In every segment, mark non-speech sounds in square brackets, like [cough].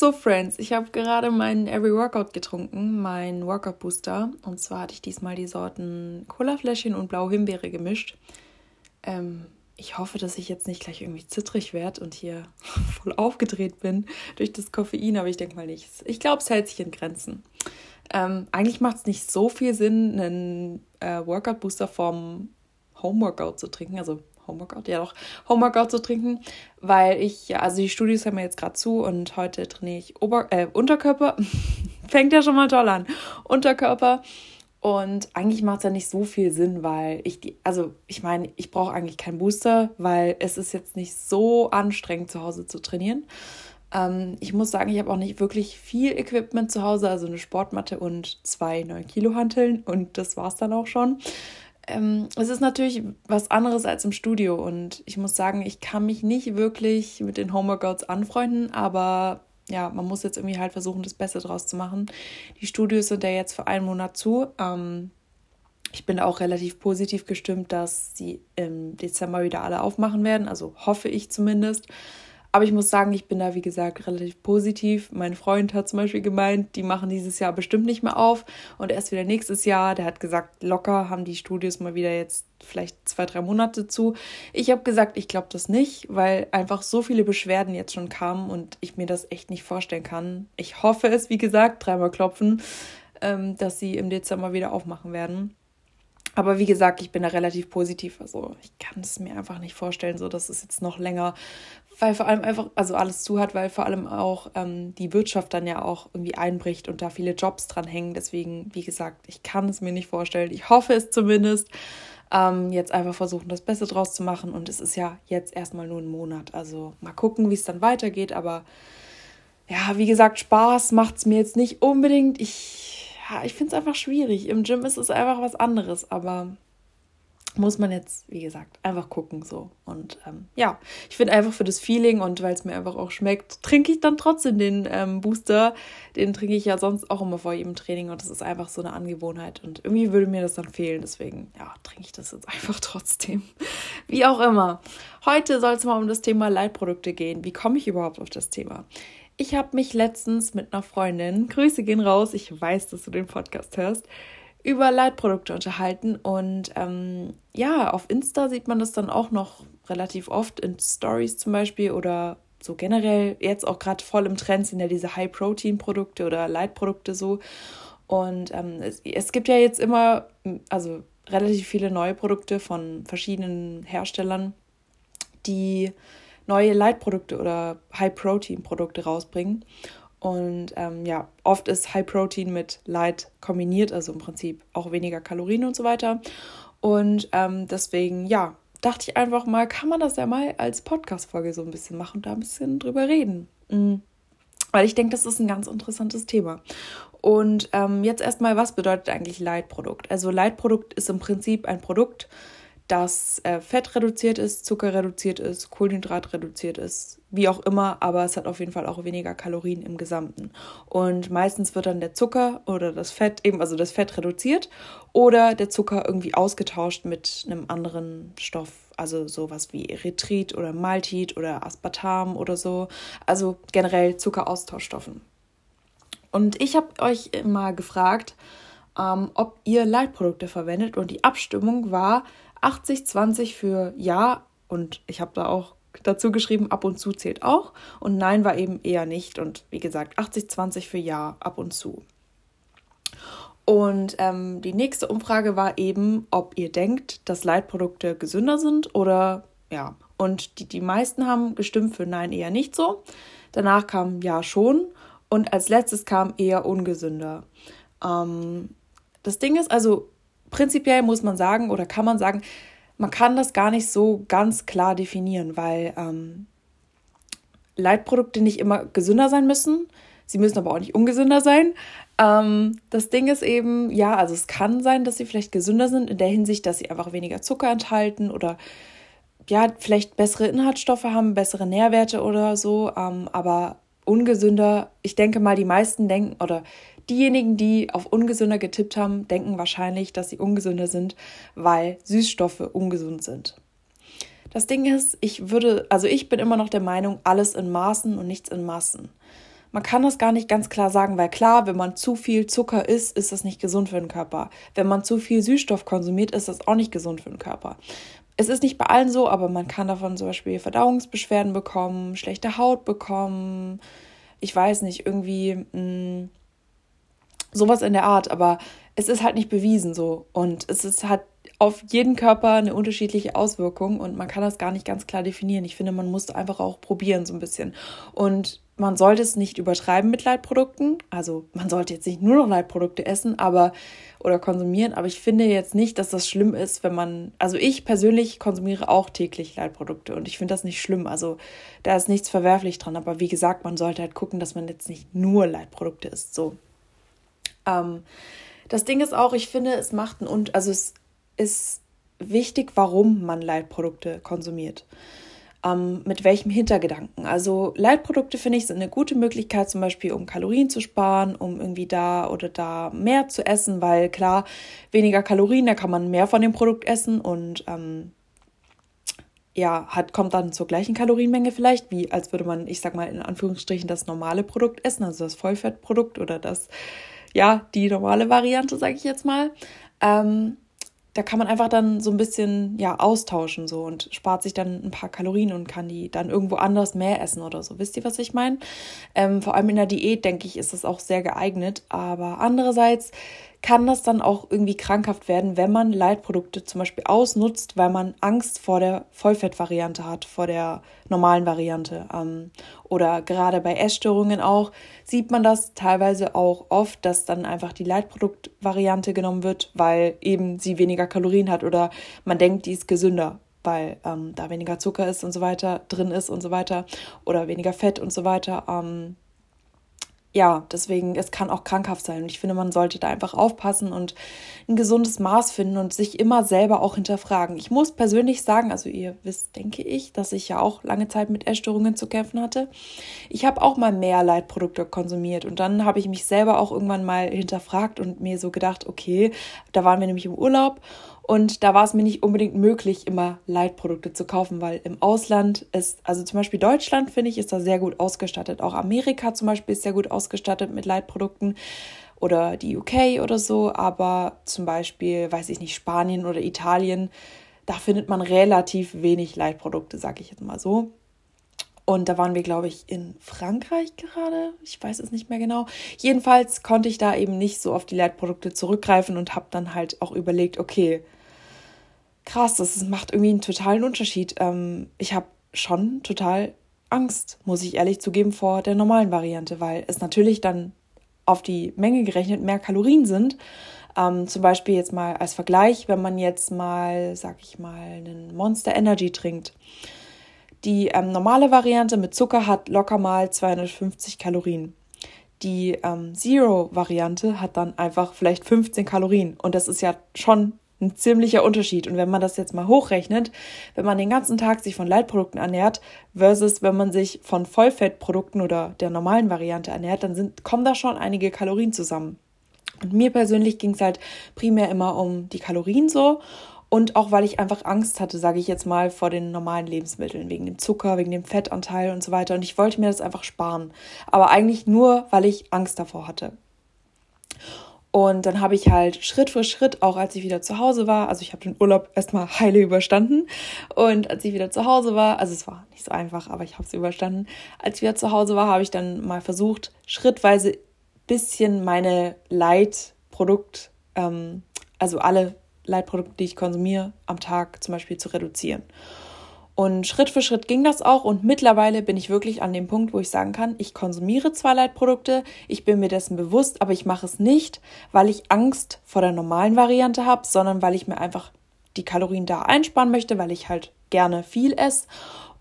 So, Friends, ich habe gerade meinen Every Workout getrunken, meinen Workout Booster. Und zwar hatte ich diesmal die Sorten Colafläschchen und Blau Himbeere gemischt. Ähm, ich hoffe, dass ich jetzt nicht gleich irgendwie zittrig werde und hier [laughs] voll aufgedreht bin durch das Koffein, aber ich denke mal nicht. Ich glaube, es hält sich in Grenzen. Ähm, eigentlich macht es nicht so viel Sinn, einen äh, Workout Booster vom Home Workout zu trinken, also Homeworkout, ja doch, Homeworkout zu trinken, weil ich, ja, also die Studios haben ja jetzt gerade zu und heute trainiere ich Ober äh, Unterkörper. [laughs] Fängt ja schon mal toll an. Unterkörper. Und eigentlich macht es ja nicht so viel Sinn, weil ich die, also ich meine, ich brauche eigentlich keinen Booster, weil es ist jetzt nicht so anstrengend zu Hause zu trainieren. Ähm, ich muss sagen, ich habe auch nicht wirklich viel Equipment zu Hause, also eine Sportmatte und zwei 9 Kilo Hanteln und das war es dann auch schon ähm, es ist natürlich was anderes als im Studio und ich muss sagen, ich kann mich nicht wirklich mit den Homeworkouts anfreunden, aber ja, man muss jetzt irgendwie halt versuchen, das Beste draus zu machen. Die Studios sind ja jetzt für einen Monat zu. Ähm, ich bin auch relativ positiv gestimmt, dass sie im Dezember wieder alle aufmachen werden, also hoffe ich zumindest. Aber ich muss sagen, ich bin da, wie gesagt, relativ positiv. Mein Freund hat zum Beispiel gemeint, die machen dieses Jahr bestimmt nicht mehr auf und erst wieder nächstes Jahr. Der hat gesagt, locker haben die Studios mal wieder jetzt vielleicht zwei, drei Monate zu. Ich habe gesagt, ich glaube das nicht, weil einfach so viele Beschwerden jetzt schon kamen und ich mir das echt nicht vorstellen kann. Ich hoffe es, wie gesagt, dreimal klopfen, ähm, dass sie im Dezember wieder aufmachen werden. Aber wie gesagt, ich bin da relativ positiv. Also ich kann es mir einfach nicht vorstellen, so dass es jetzt noch länger weil vor allem einfach, also alles zu hat, weil vor allem auch ähm, die Wirtschaft dann ja auch irgendwie einbricht und da viele Jobs dran hängen. Deswegen, wie gesagt, ich kann es mir nicht vorstellen. Ich hoffe es zumindest. Ähm, jetzt einfach versuchen, das Beste draus zu machen. Und es ist ja jetzt erstmal nur ein Monat. Also mal gucken, wie es dann weitergeht. Aber ja, wie gesagt, Spaß macht es mir jetzt nicht unbedingt. Ich, ja, ich finde es einfach schwierig. Im Gym ist es einfach was anderes. Aber muss man jetzt, wie gesagt, einfach gucken so. Und ähm, ja, ich finde einfach für das Feeling und weil es mir einfach auch schmeckt, trinke ich dann trotzdem den ähm, Booster. Den trinke ich ja sonst auch immer vor jedem Training und das ist einfach so eine Angewohnheit. Und irgendwie würde mir das dann fehlen. Deswegen, ja, trinke ich das jetzt [laughs] einfach trotzdem. Wie auch immer. Heute soll es mal um das Thema Leitprodukte gehen. Wie komme ich überhaupt auf das Thema? Ich habe mich letztens mit einer Freundin, Grüße gehen raus, ich weiß, dass du den Podcast hörst, über Leitprodukte unterhalten. Und ähm, ja, auf Insta sieht man das dann auch noch relativ oft in Stories zum Beispiel oder so generell jetzt auch gerade voll im Trend sind ja diese High-Protein-Produkte oder Leitprodukte so. Und ähm, es, es gibt ja jetzt immer, also relativ viele neue Produkte von verschiedenen Herstellern, die neue Leitprodukte oder High-Protein-Produkte rausbringen. Und ähm, ja, oft ist High Protein mit Light kombiniert, also im Prinzip auch weniger Kalorien und so weiter. Und ähm, deswegen, ja, dachte ich einfach mal, kann man das ja mal als Podcast-Folge so ein bisschen machen und da ein bisschen drüber reden. Mhm. Weil ich denke, das ist ein ganz interessantes Thema. Und ähm, jetzt erstmal, was bedeutet eigentlich Leitprodukt? Also Leitprodukt ist im Prinzip ein Produkt, dass äh, Fett reduziert ist, Zucker reduziert ist, Kohlenhydrat reduziert ist, wie auch immer, aber es hat auf jeden Fall auch weniger Kalorien im Gesamten. Und meistens wird dann der Zucker oder das Fett, eben also das Fett reduziert oder der Zucker irgendwie ausgetauscht mit einem anderen Stoff, also sowas wie Erythrit oder Maltit oder Aspartam oder so, also generell Zuckeraustauschstoffen. Und ich habe euch mal gefragt, ähm, ob ihr Leitprodukte verwendet und die Abstimmung war 80-20 für Ja und ich habe da auch dazu geschrieben, ab und zu zählt auch und Nein war eben eher nicht und wie gesagt 80-20 für Ja ab und zu. Und ähm, die nächste Umfrage war eben, ob ihr denkt, dass Leitprodukte gesünder sind oder ja. Und die, die meisten haben gestimmt für Nein eher nicht so. Danach kam Ja schon und als letztes kam eher ungesünder. Ähm, das Ding ist also, prinzipiell muss man sagen oder kann man sagen, man kann das gar nicht so ganz klar definieren, weil ähm, Leitprodukte nicht immer gesünder sein müssen. Sie müssen aber auch nicht ungesünder sein. Ähm, das Ding ist eben, ja, also es kann sein, dass sie vielleicht gesünder sind in der Hinsicht, dass sie einfach weniger Zucker enthalten oder ja, vielleicht bessere Inhaltsstoffe haben, bessere Nährwerte oder so. Ähm, aber ungesünder, ich denke mal, die meisten denken oder Diejenigen, die auf ungesünder getippt haben, denken wahrscheinlich, dass sie ungesünder sind, weil Süßstoffe ungesund sind. Das Ding ist, ich würde, also ich bin immer noch der Meinung, alles in Maßen und nichts in Massen. man kann das gar nicht ganz klar sagen, weil klar, wenn man zu viel Zucker isst, ist das nicht gesund für den Körper. Wenn man zu viel Süßstoff konsumiert, ist das auch nicht gesund für den Körper. Es ist nicht bei allen so, aber man kann davon zum Beispiel Verdauungsbeschwerden bekommen, schlechte Haut bekommen, ich weiß nicht, irgendwie mh, mm, sowas in der Art, aber es ist halt nicht bewiesen so und es ist halt auf jeden Körper eine unterschiedliche Auswirkung und man kann das gar nicht ganz klar definieren. Ich finde, man muss einfach auch probieren so ein bisschen. Und man sollte es nicht übertreiben mit Leitprodukten. Also man sollte jetzt nicht nur noch Leitprodukte essen, aber oder konsumieren. Aber ich finde jetzt nicht, dass das schlimm ist, wenn man. Also ich persönlich konsumiere auch täglich Leitprodukte und ich finde das nicht schlimm. Also da ist nichts verwerflich dran. Aber wie gesagt, man sollte halt gucken, dass man jetzt nicht nur Leitprodukte isst. So. Ähm, das Ding ist auch, ich finde, es macht einen und also es ist wichtig, warum man Leitprodukte konsumiert. Ähm, mit welchem Hintergedanken. Also Leitprodukte finde ich sind eine gute Möglichkeit, zum Beispiel um Kalorien zu sparen, um irgendwie da oder da mehr zu essen, weil klar, weniger Kalorien, da kann man mehr von dem Produkt essen und ähm, ja, hat, kommt dann zur gleichen Kalorienmenge vielleicht, wie als würde man, ich sag mal, in Anführungsstrichen das normale Produkt essen, also das Vollfettprodukt oder das, ja, die normale Variante, sage ich jetzt mal. Ähm, da kann man einfach dann so ein bisschen ja austauschen so und spart sich dann ein paar Kalorien und kann die dann irgendwo anders mehr essen oder so. Wisst ihr, was ich meine? Ähm, vor allem in der Diät, denke ich, ist das auch sehr geeignet. Aber andererseits kann das dann auch irgendwie krankhaft werden, wenn man Leitprodukte zum Beispiel ausnutzt, weil man Angst vor der Vollfettvariante hat, vor der normalen Variante. Ähm, oder gerade bei Essstörungen auch sieht man das teilweise auch oft, dass dann einfach die Leitproduktvariante genommen wird, weil eben sie weniger Kalorien hat oder man denkt, die ist gesünder weil ähm, da weniger Zucker ist und so weiter drin ist und so weiter oder weniger Fett und so weiter. Ähm, ja, deswegen, es kann auch krankhaft sein. Und ich finde, man sollte da einfach aufpassen und ein gesundes Maß finden und sich immer selber auch hinterfragen. Ich muss persönlich sagen, also ihr wisst, denke ich, dass ich ja auch lange Zeit mit Essstörungen zu kämpfen hatte. Ich habe auch mal mehr Leitprodukte konsumiert und dann habe ich mich selber auch irgendwann mal hinterfragt und mir so gedacht, okay, da waren wir nämlich im Urlaub und da war es mir nicht unbedingt möglich, immer Leitprodukte zu kaufen, weil im Ausland ist, also zum Beispiel Deutschland, finde ich, ist da sehr gut ausgestattet. Auch Amerika zum Beispiel ist sehr gut ausgestattet mit Leitprodukten oder die UK oder so. Aber zum Beispiel, weiß ich nicht, Spanien oder Italien, da findet man relativ wenig Leitprodukte, sage ich jetzt mal so. Und da waren wir, glaube ich, in Frankreich gerade. Ich weiß es nicht mehr genau. Jedenfalls konnte ich da eben nicht so auf die Leitprodukte zurückgreifen und habe dann halt auch überlegt, okay, krass, das macht irgendwie einen totalen Unterschied. Ähm, ich habe schon total Angst, muss ich ehrlich zugeben, vor der normalen Variante, weil es natürlich dann auf die Menge gerechnet mehr Kalorien sind. Ähm, zum Beispiel jetzt mal als Vergleich, wenn man jetzt mal, sag ich mal, einen Monster Energy trinkt. Die ähm, normale Variante mit Zucker hat locker mal 250 Kalorien. Die ähm, Zero-Variante hat dann einfach vielleicht 15 Kalorien. Und das ist ja schon ein ziemlicher Unterschied. Und wenn man das jetzt mal hochrechnet, wenn man den ganzen Tag sich von Leitprodukten ernährt, versus wenn man sich von Vollfettprodukten oder der normalen Variante ernährt, dann sind, kommen da schon einige Kalorien zusammen. Und mir persönlich ging es halt primär immer um die Kalorien so. Und auch weil ich einfach Angst hatte, sage ich jetzt mal, vor den normalen Lebensmitteln, wegen dem Zucker, wegen dem Fettanteil und so weiter. Und ich wollte mir das einfach sparen. Aber eigentlich nur, weil ich Angst davor hatte. Und dann habe ich halt Schritt für Schritt, auch als ich wieder zu Hause war, also ich habe den Urlaub erstmal [laughs] heile überstanden. Und als ich wieder zu Hause war, also es war nicht so einfach, aber ich habe es überstanden. Als ich wieder zu Hause war, habe ich dann mal versucht, schrittweise bisschen meine Leitprodukt, ähm, also alle Leitprodukte, die ich konsumiere, am Tag zum Beispiel zu reduzieren. Und Schritt für Schritt ging das auch und mittlerweile bin ich wirklich an dem Punkt, wo ich sagen kann, ich konsumiere zwar Leitprodukte, ich bin mir dessen bewusst, aber ich mache es nicht, weil ich Angst vor der normalen Variante habe, sondern weil ich mir einfach die Kalorien da einsparen möchte, weil ich halt gerne viel esse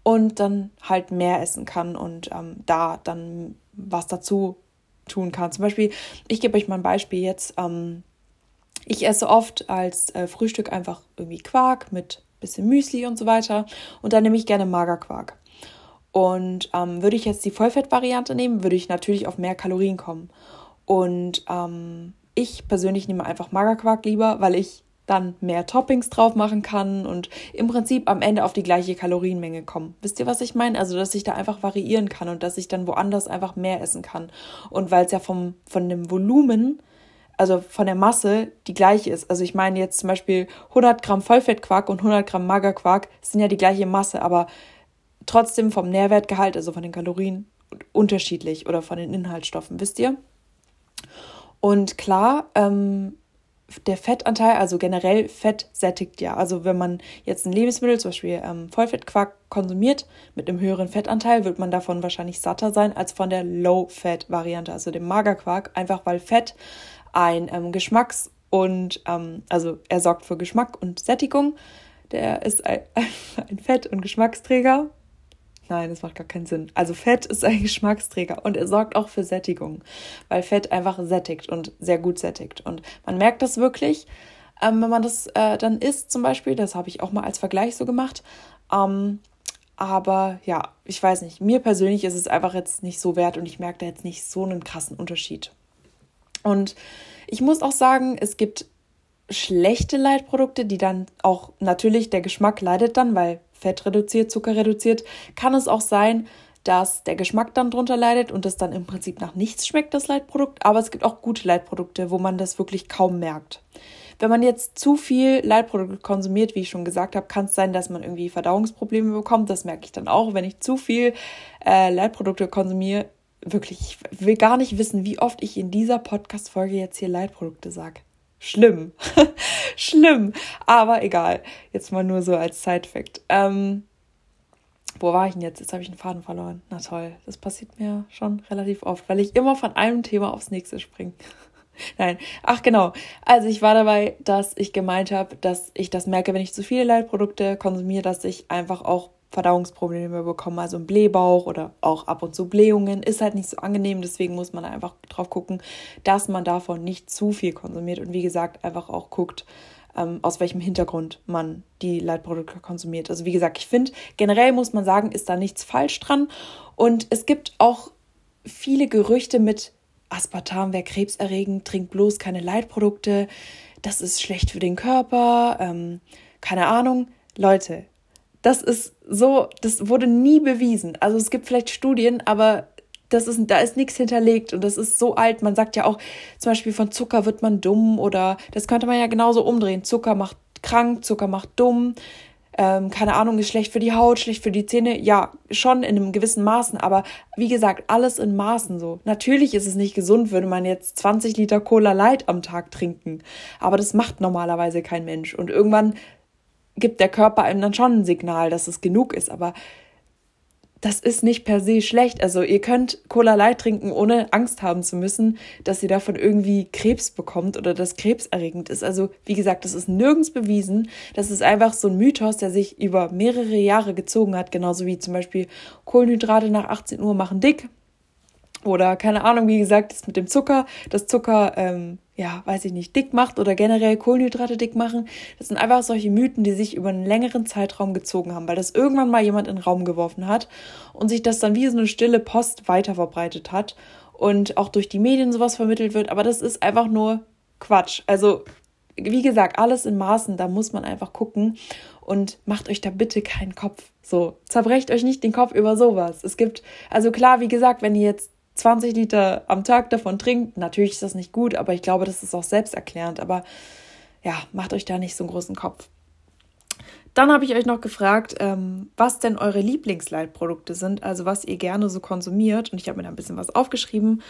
und dann halt mehr essen kann und ähm, da dann was dazu tun kann. Zum Beispiel, ich gebe euch mal ein Beispiel jetzt. Ähm, ich esse oft als äh, Frühstück einfach irgendwie Quark mit bisschen Müsli und so weiter. Und dann nehme ich gerne Magerquark. Und ähm, würde ich jetzt die Vollfettvariante nehmen, würde ich natürlich auf mehr Kalorien kommen. Und ähm, ich persönlich nehme einfach Magerquark lieber, weil ich dann mehr Toppings drauf machen kann und im Prinzip am Ende auf die gleiche Kalorienmenge kommen. Wisst ihr, was ich meine? Also, dass ich da einfach variieren kann und dass ich dann woanders einfach mehr essen kann. Und weil es ja vom, von dem Volumen, also von der Masse, die gleiche ist. Also, ich meine jetzt zum Beispiel 100 Gramm Vollfettquark und 100 Gramm Magerquark sind ja die gleiche Masse, aber trotzdem vom Nährwertgehalt, also von den Kalorien, unterschiedlich oder von den Inhaltsstoffen, wisst ihr? Und klar, ähm, der Fettanteil, also generell Fett sättigt ja. Also wenn man jetzt ein Lebensmittel, zum Beispiel ähm, Vollfettquark, konsumiert mit einem höheren Fettanteil, wird man davon wahrscheinlich satter sein als von der Low-Fat-Variante, also dem Magerquark, einfach weil Fett ein ähm, Geschmacks- und, ähm, also er sorgt für Geschmack und Sättigung. Der ist ein, [laughs] Fett- und Geschmacksträger Nein, das macht gar keinen Sinn. Also Fett ist ein [laughs] Geschmacksträger und er sorgt auch für Sättigung, weil Fett einfach sättigt und sehr gut sättigt. Und man merkt das wirklich, ähm, wenn man das äh, dann isst zum Beispiel. Das habe ich auch mal als Vergleich so gemacht. Ähm, aber ja, ich weiß nicht. Mir persönlich ist es einfach jetzt nicht so wert und ich merke da jetzt nicht so einen krassen Unterschied. Und ich muss auch sagen, es gibt schlechte Leitprodukte, die dann auch natürlich der Geschmack leidet dann, weil Fett reduziert, Zucker reduziert, kann es auch sein, dass der Geschmack dann drunter leidet und es dann im Prinzip nach nichts schmeckt, das Leitprodukt. Aber es gibt auch gute Leitprodukte, wo man das wirklich kaum merkt. Wenn man jetzt zu viel Leitprodukte konsumiert, wie ich schon gesagt habe, kann es sein, dass man irgendwie Verdauungsprobleme bekommt. Das merke ich dann auch, wenn ich zu viel äh, Leitprodukte konsumiere. Wirklich, ich will gar nicht wissen, wie oft ich in dieser Podcast-Folge jetzt hier Leitprodukte sage. Schlimm. [laughs] Schlimm. Aber egal. Jetzt mal nur so als Side-Fact. Ähm, wo war ich denn jetzt? Jetzt habe ich einen Faden verloren. Na toll. Das passiert mir schon relativ oft, weil ich immer von einem Thema aufs nächste springe. [laughs] Nein. Ach genau. Also ich war dabei, dass ich gemeint habe, dass ich das merke, wenn ich zu viele Leitprodukte konsumiere, dass ich einfach auch Verdauungsprobleme bekommen, also ein Blähbauch oder auch ab und zu Blähungen, ist halt nicht so angenehm. Deswegen muss man einfach drauf gucken, dass man davon nicht zu viel konsumiert und wie gesagt einfach auch guckt, ähm, aus welchem Hintergrund man die Leitprodukte konsumiert. Also wie gesagt, ich finde generell muss man sagen, ist da nichts falsch dran und es gibt auch viele Gerüchte mit Aspartam wäre krebserregend, trink bloß keine Leitprodukte, das ist schlecht für den Körper, ähm, keine Ahnung. Leute, das ist so, das wurde nie bewiesen. Also es gibt vielleicht Studien, aber das ist, da ist nichts hinterlegt und das ist so alt. Man sagt ja auch, zum Beispiel von Zucker wird man dumm oder das könnte man ja genauso umdrehen. Zucker macht krank, Zucker macht dumm. Ähm, keine Ahnung, ist schlecht für die Haut, schlecht für die Zähne. Ja, schon in einem gewissen Maßen, aber wie gesagt, alles in Maßen so. Natürlich ist es nicht gesund, würde man jetzt 20 Liter Cola Light am Tag trinken, aber das macht normalerweise kein Mensch. Und irgendwann gibt der Körper einem dann schon ein Signal, dass es genug ist, aber das ist nicht per se schlecht. Also ihr könnt Cola Light trinken, ohne Angst haben zu müssen, dass ihr davon irgendwie Krebs bekommt oder dass krebserregend ist. Also wie gesagt, das ist nirgends bewiesen. Das ist einfach so ein Mythos, der sich über mehrere Jahre gezogen hat. Genauso wie zum Beispiel Kohlenhydrate nach 18 Uhr machen dick. Oder keine Ahnung, wie gesagt, das mit dem Zucker, dass Zucker, ähm, ja, weiß ich nicht, dick macht oder generell Kohlenhydrate dick machen. Das sind einfach solche Mythen, die sich über einen längeren Zeitraum gezogen haben, weil das irgendwann mal jemand in den Raum geworfen hat und sich das dann wie so eine stille Post weiterverbreitet hat und auch durch die Medien sowas vermittelt wird. Aber das ist einfach nur Quatsch. Also, wie gesagt, alles in Maßen, da muss man einfach gucken und macht euch da bitte keinen Kopf. So, zerbrecht euch nicht den Kopf über sowas. Es gibt, also klar, wie gesagt, wenn ihr jetzt 20 Liter am Tag davon trinkt, natürlich ist das nicht gut, aber ich glaube, das ist auch selbsterklärend. Aber ja, macht euch da nicht so einen großen Kopf. Dann habe ich euch noch gefragt, ähm, was denn eure Lieblingsleitprodukte sind, also was ihr gerne so konsumiert. Und ich habe mir da ein bisschen was aufgeschrieben,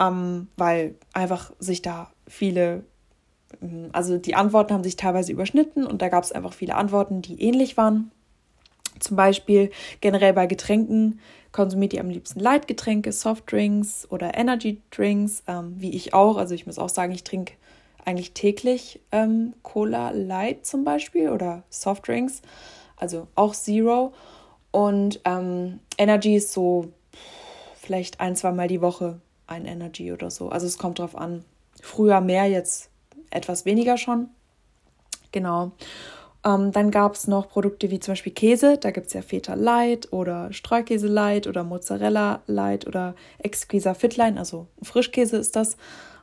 ähm, weil einfach sich da viele, ähm, also die Antworten haben sich teilweise überschnitten und da gab es einfach viele Antworten, die ähnlich waren. Zum Beispiel generell bei Getränken konsumiert ihr am liebsten Leitgetränke, Softdrinks oder Energy Drinks, ähm, wie ich auch. Also ich muss auch sagen, ich trinke eigentlich täglich ähm, Cola Light zum Beispiel oder Softdrinks, also auch Zero. Und ähm, Energy ist so vielleicht ein, zwei Mal die Woche ein Energy oder so. Also es kommt drauf an. Früher mehr, jetzt etwas weniger schon. Genau. Ähm, dann gab es noch Produkte wie zum Beispiel Käse, da gibt es ja Feta Light oder Streukäse Light oder Mozzarella Light oder Exquisa Fitline, also Frischkäse ist das.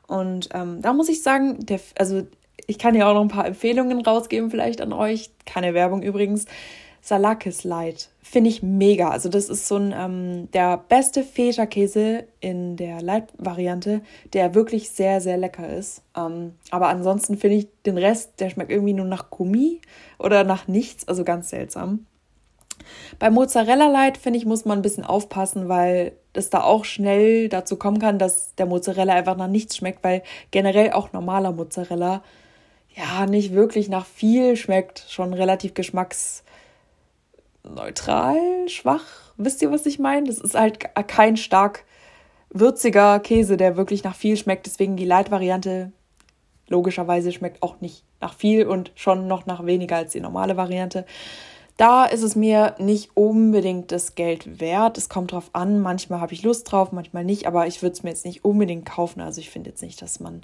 Und ähm, da muss ich sagen, der, also Ich kann ja auch noch ein paar Empfehlungen rausgeben, vielleicht an euch. Keine Werbung übrigens. Salakis Light. Finde ich mega. Also, das ist so ein ähm, der beste Feta-Käse in der Light-Variante, der wirklich sehr, sehr lecker ist. Ähm, aber ansonsten finde ich den Rest, der schmeckt irgendwie nur nach Gummi oder nach nichts. Also ganz seltsam. Bei Mozzarella Light, finde ich, muss man ein bisschen aufpassen, weil es da auch schnell dazu kommen kann, dass der Mozzarella einfach nach nichts schmeckt, weil generell auch normaler Mozzarella ja nicht wirklich nach viel schmeckt, schon relativ geschmacksneutral, schwach. Wisst ihr, was ich meine? Das ist halt kein stark würziger Käse, der wirklich nach viel schmeckt. Deswegen die Light-Variante logischerweise schmeckt auch nicht nach viel und schon noch nach weniger als die normale Variante. Da ist es mir nicht unbedingt das Geld wert. Es kommt drauf an. Manchmal habe ich Lust drauf, manchmal nicht. Aber ich würde es mir jetzt nicht unbedingt kaufen. Also ich finde jetzt nicht, dass man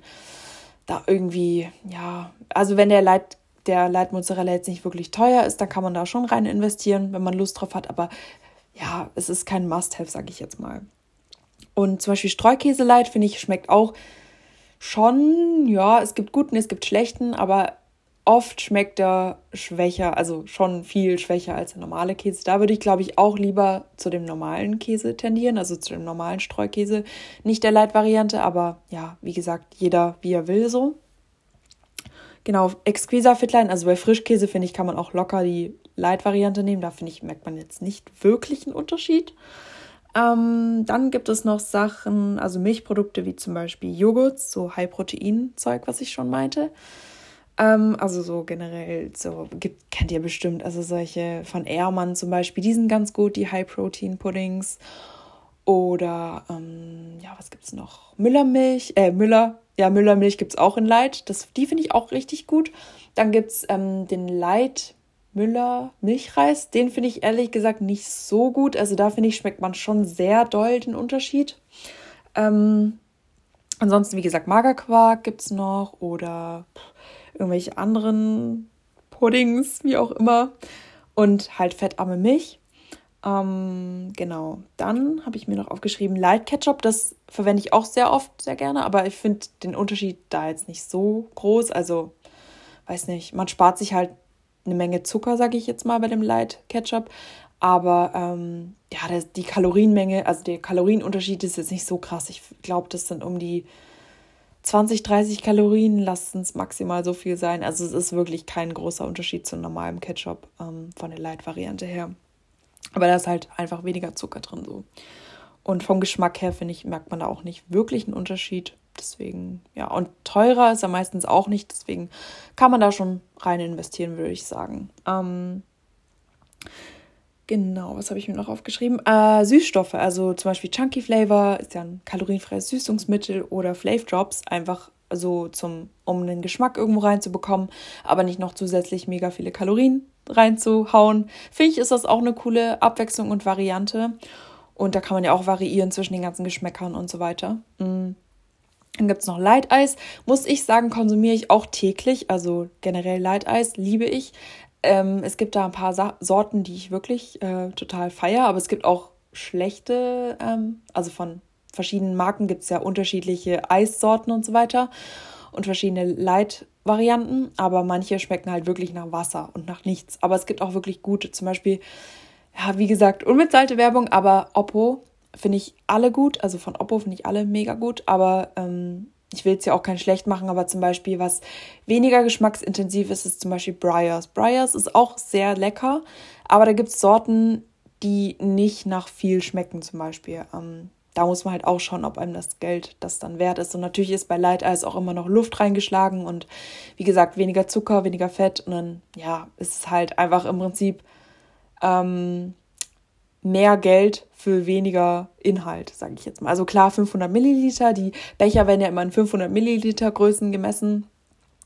da irgendwie, ja, also wenn der Leit, der Leitmozzarella jetzt nicht wirklich teuer ist, dann kann man da schon rein investieren, wenn man Lust drauf hat. Aber ja, es ist kein Must-Have, sage ich jetzt mal. Und zum Beispiel Streukäseleit, finde ich, schmeckt auch schon, ja, es gibt guten, es gibt schlechten, aber Oft schmeckt er schwächer, also schon viel schwächer als der normale Käse. Da würde ich, glaube ich, auch lieber zu dem normalen Käse tendieren, also zu dem normalen Streukäse. Nicht der Light-Variante, aber ja, wie gesagt, jeder wie er will so. Genau, Exquisa Fitline, also bei Frischkäse finde ich, kann man auch locker die Light-Variante nehmen. Da finde ich, merkt man jetzt nicht wirklich einen Unterschied. Ähm, dann gibt es noch Sachen, also Milchprodukte wie zum Beispiel Joghurt, so High-Protein-Zeug, was ich schon meinte. Ähm, also so generell, so gibt, kennt ihr bestimmt, also solche von Ehrmann zum Beispiel, die sind ganz gut, die High-Protein-Puddings. Oder ähm, ja, was gibt's noch? Müllermilch, äh, Müller, ja, Müllermilch gibt es auch in Light. Das, die finde ich auch richtig gut. Dann gibt es ähm, den Light Müller Milchreis. Den finde ich ehrlich gesagt nicht so gut. Also da finde ich, schmeckt man schon sehr doll den Unterschied. Ähm, ansonsten, wie gesagt, Magerquark gibt es noch oder irgendwelche anderen Puddings, wie auch immer. Und halt fettarme Milch. Ähm, genau. Dann habe ich mir noch aufgeschrieben Light Ketchup. Das verwende ich auch sehr oft, sehr gerne. Aber ich finde den Unterschied da jetzt nicht so groß. Also, weiß nicht, man spart sich halt eine Menge Zucker, sage ich jetzt mal, bei dem Light Ketchup. Aber ähm, ja, die Kalorienmenge, also der Kalorienunterschied ist jetzt nicht so krass. Ich glaube, das sind um die 20, 30 Kalorien, lassen es maximal so viel sein. Also es ist wirklich kein großer Unterschied zu normalem Ketchup ähm, von der Light-Variante her. Aber da ist halt einfach weniger Zucker drin so. Und vom Geschmack her, finde ich, merkt man da auch nicht wirklich einen Unterschied. Deswegen, ja, und teurer ist er meistens auch nicht. Deswegen kann man da schon rein investieren, würde ich sagen. Ähm, Genau, was habe ich mir noch aufgeschrieben? Äh, Süßstoffe, also zum Beispiel Chunky Flavor ist ja ein kalorienfreies Süßungsmittel oder Flav Drops, einfach so zum, um den Geschmack irgendwo reinzubekommen, aber nicht noch zusätzlich mega viele Kalorien reinzuhauen. Finde ich, ist das auch eine coole Abwechslung und Variante. Und da kann man ja auch variieren zwischen den ganzen Geschmäckern und so weiter. Mm. Dann gibt es noch Light Eis. Muss ich sagen, konsumiere ich auch täglich. Also generell Light Eis liebe ich. Ähm, es gibt da ein paar Sa Sorten, die ich wirklich äh, total feiere, aber es gibt auch schlechte, ähm, also von verschiedenen Marken gibt es ja unterschiedliche Eissorten und so weiter und verschiedene Light-Varianten, aber manche schmecken halt wirklich nach Wasser und nach nichts. Aber es gibt auch wirklich gute, zum Beispiel, ja, wie gesagt, unbezahlte Werbung, aber Oppo finde ich alle gut, also von Oppo finde ich alle mega gut, aber ähm, ich will es ja auch kein schlecht machen, aber zum Beispiel, was weniger geschmacksintensiv ist, ist zum Beispiel Briars. Briars ist auch sehr lecker, aber da gibt es Sorten, die nicht nach viel schmecken, zum Beispiel. Ähm, da muss man halt auch schauen, ob einem das Geld das dann wert ist. Und natürlich ist bei Light Eis auch immer noch Luft reingeschlagen und wie gesagt, weniger Zucker, weniger Fett. Und dann, ja, ist es halt einfach im Prinzip ähm, mehr Geld für weniger Inhalt, sage ich jetzt mal. Also klar, 500 Milliliter, die Becher werden ja immer in 500 Milliliter Größen gemessen,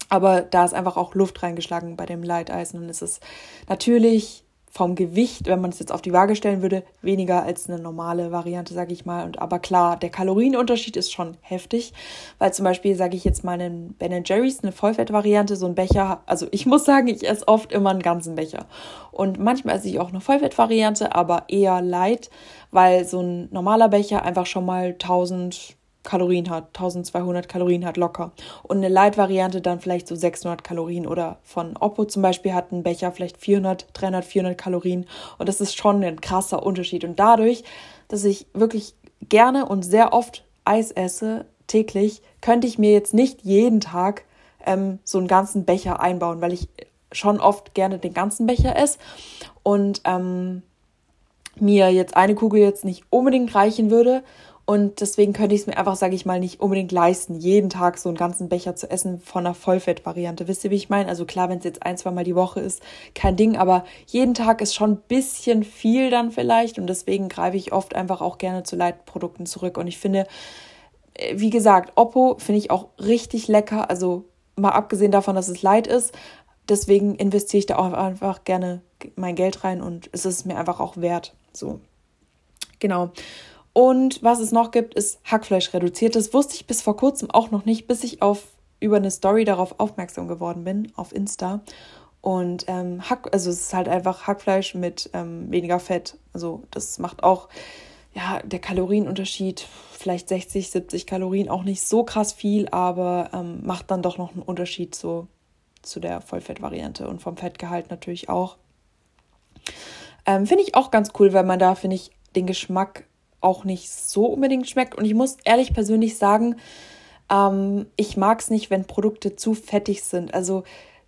aber da ist einfach auch Luft reingeschlagen bei dem Leiteisen und es ist natürlich vom Gewicht, wenn man es jetzt auf die Waage stellen würde, weniger als eine normale Variante, sage ich mal. Und aber klar, der Kalorienunterschied ist schon heftig, weil zum Beispiel, sage ich jetzt mal, einen Ben Jerry's, eine Vollfettvariante, so ein Becher, also ich muss sagen, ich esse oft immer einen ganzen Becher. Und manchmal esse ich auch eine Vollfettvariante, aber eher light, weil so ein normaler Becher einfach schon mal 1000 Kalorien hat, 1200 Kalorien hat locker. Und eine Light-Variante dann vielleicht so 600 Kalorien. Oder von Oppo zum Beispiel hat ein Becher vielleicht 400, 300, 400 Kalorien. Und das ist schon ein krasser Unterschied. Und dadurch, dass ich wirklich gerne und sehr oft Eis esse, täglich, könnte ich mir jetzt nicht jeden Tag ähm, so einen ganzen Becher einbauen, weil ich schon oft gerne den ganzen Becher esse und ähm, mir jetzt eine Kugel jetzt nicht unbedingt reichen würde. Und deswegen könnte ich es mir einfach, sage ich mal, nicht unbedingt leisten, jeden Tag so einen ganzen Becher zu essen von einer Vollfettvariante. Wisst ihr, wie ich meine? Also klar, wenn es jetzt ein, zwei Mal die Woche ist, kein Ding, aber jeden Tag ist schon ein bisschen viel dann vielleicht. Und deswegen greife ich oft einfach auch gerne zu Leitprodukten zurück. Und ich finde, äh, wie gesagt, Oppo finde ich auch richtig lecker. Also mal abgesehen davon, dass es Light ist. Deswegen investiere ich da auch einfach gerne mein Geld rein und es ist mir einfach auch wert. So. Genau. Und was es noch gibt, ist Hackfleisch reduziert. Das wusste ich bis vor kurzem auch noch nicht, bis ich auf über eine Story darauf aufmerksam geworden bin auf Insta. Und ähm, Hack, also es ist halt einfach Hackfleisch mit ähm, weniger Fett. Also das macht auch ja der Kalorienunterschied vielleicht 60, 70 Kalorien auch nicht so krass viel, aber ähm, macht dann doch noch einen Unterschied so zu der Vollfettvariante und vom Fettgehalt natürlich auch. Ähm, finde ich auch ganz cool, weil man da, finde ich, den Geschmack auch nicht so unbedingt schmeckt. Und ich muss ehrlich persönlich sagen, ähm, ich mag es nicht, wenn Produkte zu fettig sind. Also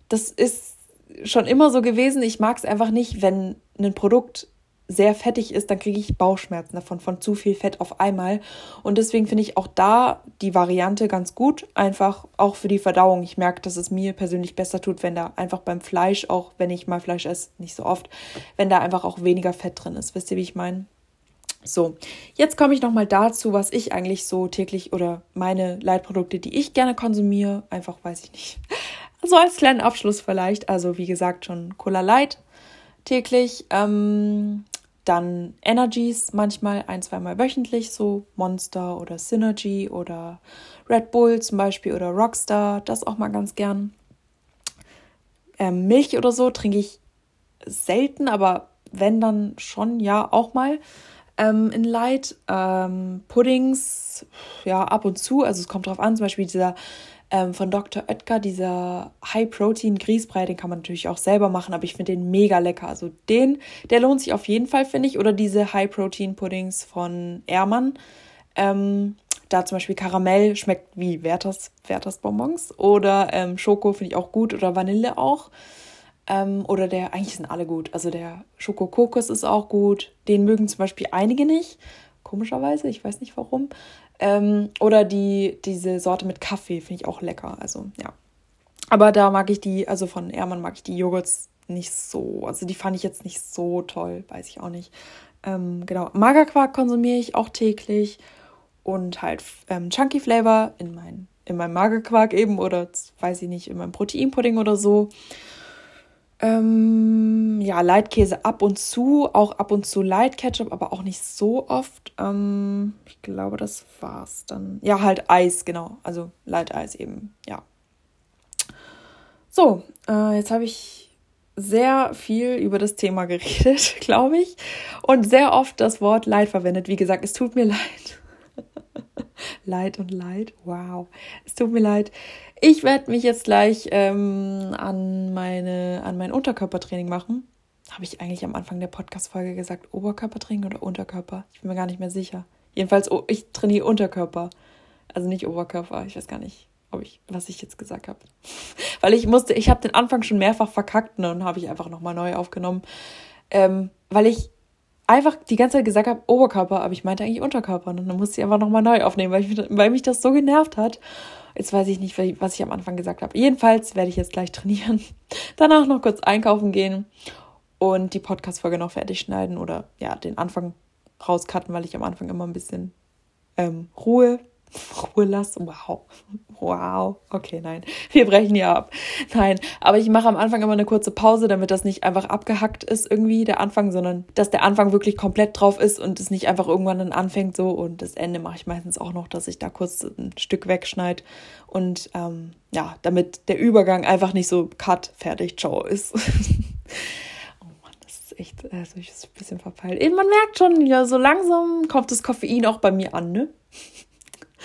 das ist schon immer so gewesen. Ich mag es einfach nicht, wenn ein Produkt sehr fettig ist, dann kriege ich Bauchschmerzen davon, von zu viel Fett auf einmal. Und deswegen finde ich auch da die Variante ganz gut, einfach auch für die Verdauung. Ich merke, dass es mir persönlich besser tut, wenn da einfach beim Fleisch, auch wenn ich mal Fleisch esse, nicht so oft, wenn da einfach auch weniger Fett drin ist. Wisst ihr, wie ich meine? So, jetzt komme ich nochmal dazu, was ich eigentlich so täglich oder meine Leitprodukte, die ich gerne konsumiere, einfach weiß ich nicht. [laughs] So als kleinen Abschluss vielleicht. Also wie gesagt, schon Cola Light täglich. Ähm, dann Energies manchmal ein, zweimal wöchentlich, so Monster oder Synergy oder Red Bull zum Beispiel oder Rockstar, das auch mal ganz gern. Ähm, Milch oder so trinke ich selten, aber wenn dann schon, ja, auch mal ähm, in Light. Ähm, Puddings, ja, ab und zu, also es kommt drauf an, zum Beispiel dieser ähm, von Dr. Oetker, dieser High-Protein-Grießbrei, den kann man natürlich auch selber machen, aber ich finde den mega lecker. Also den, der lohnt sich auf jeden Fall, finde ich. Oder diese High-Protein-Puddings von Ehrmann. Ähm, da zum Beispiel Karamell schmeckt wie Werthers, Werthers Bonbons. Oder ähm, Schoko finde ich auch gut. Oder Vanille auch. Ähm, oder der, eigentlich sind alle gut. Also der Schoko-Kokos ist auch gut. Den mögen zum Beispiel einige nicht. Komischerweise, ich weiß nicht warum. Ähm, oder die, diese Sorte mit Kaffee finde ich auch lecker. Also, ja. Aber da mag ich die, also von Ehrmann mag ich die Joghurts nicht so. Also die fand ich jetzt nicht so toll, weiß ich auch nicht. Ähm, genau. Magerquark konsumiere ich auch täglich. Und halt ähm, Chunky Flavor in, mein, in meinem Magerquark eben oder weiß ich nicht, in meinem Proteinpudding oder so. Ähm, ja, Leitkäse ab und zu, auch ab und zu Light Ketchup, aber auch nicht so oft. Ähm, ich glaube, das war's dann. Ja, halt Eis, genau. Also Light Eis eben, ja. So, äh, jetzt habe ich sehr viel über das Thema [laughs] geredet, glaube ich. Und sehr oft das Wort Leid verwendet. Wie gesagt, es tut mir leid. Leid und Leid. Wow. Es tut mir leid. Ich werde mich jetzt gleich ähm, an, meine, an mein Unterkörpertraining machen. Habe ich eigentlich am Anfang der Podcast-Folge gesagt, Oberkörpertraining oder Unterkörper? Ich bin mir gar nicht mehr sicher. Jedenfalls, oh, ich trainiere Unterkörper. Also nicht Oberkörper. Ich weiß gar nicht, ob ich, was ich jetzt gesagt habe. [laughs] Weil ich musste, ich habe den Anfang schon mehrfach verkackt ne, und habe ich einfach nochmal neu aufgenommen. Ähm, weil ich einfach die ganze Zeit gesagt habe, Oberkörper, aber ich meinte eigentlich Unterkörper. Und dann musste ich einfach nochmal neu aufnehmen, weil, ich, weil mich das so genervt hat. Jetzt weiß ich nicht, was ich am Anfang gesagt habe. Jedenfalls werde ich jetzt gleich [laughs] trainieren, danach noch kurz einkaufen gehen und die Podcast-Folge noch fertig schneiden oder ja, den Anfang rauscutten, weil ich am Anfang immer ein bisschen ähm, Ruhe [laughs] Ruhe lassen. Wow. Wow. Okay, nein. [laughs] Wir brechen hier ab. Nein. Aber ich mache am Anfang immer eine kurze Pause, damit das nicht einfach abgehackt ist irgendwie, der Anfang, sondern dass der Anfang wirklich komplett drauf ist und es nicht einfach irgendwann dann anfängt so. Und das Ende mache ich meistens auch noch, dass ich da kurz ein Stück wegschneide. Und ähm, ja, damit der Übergang einfach nicht so cut, fertig, ciao ist. [laughs] oh Mann, das ist echt, also ich ist ein bisschen verpeilt. Man merkt schon, ja, so langsam kommt das Koffein auch bei mir an, ne?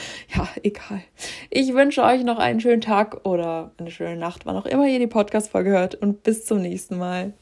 [laughs] egal. Ich wünsche euch noch einen schönen Tag oder eine schöne Nacht, wann auch immer ihr die Podcast-Folge hört und bis zum nächsten Mal.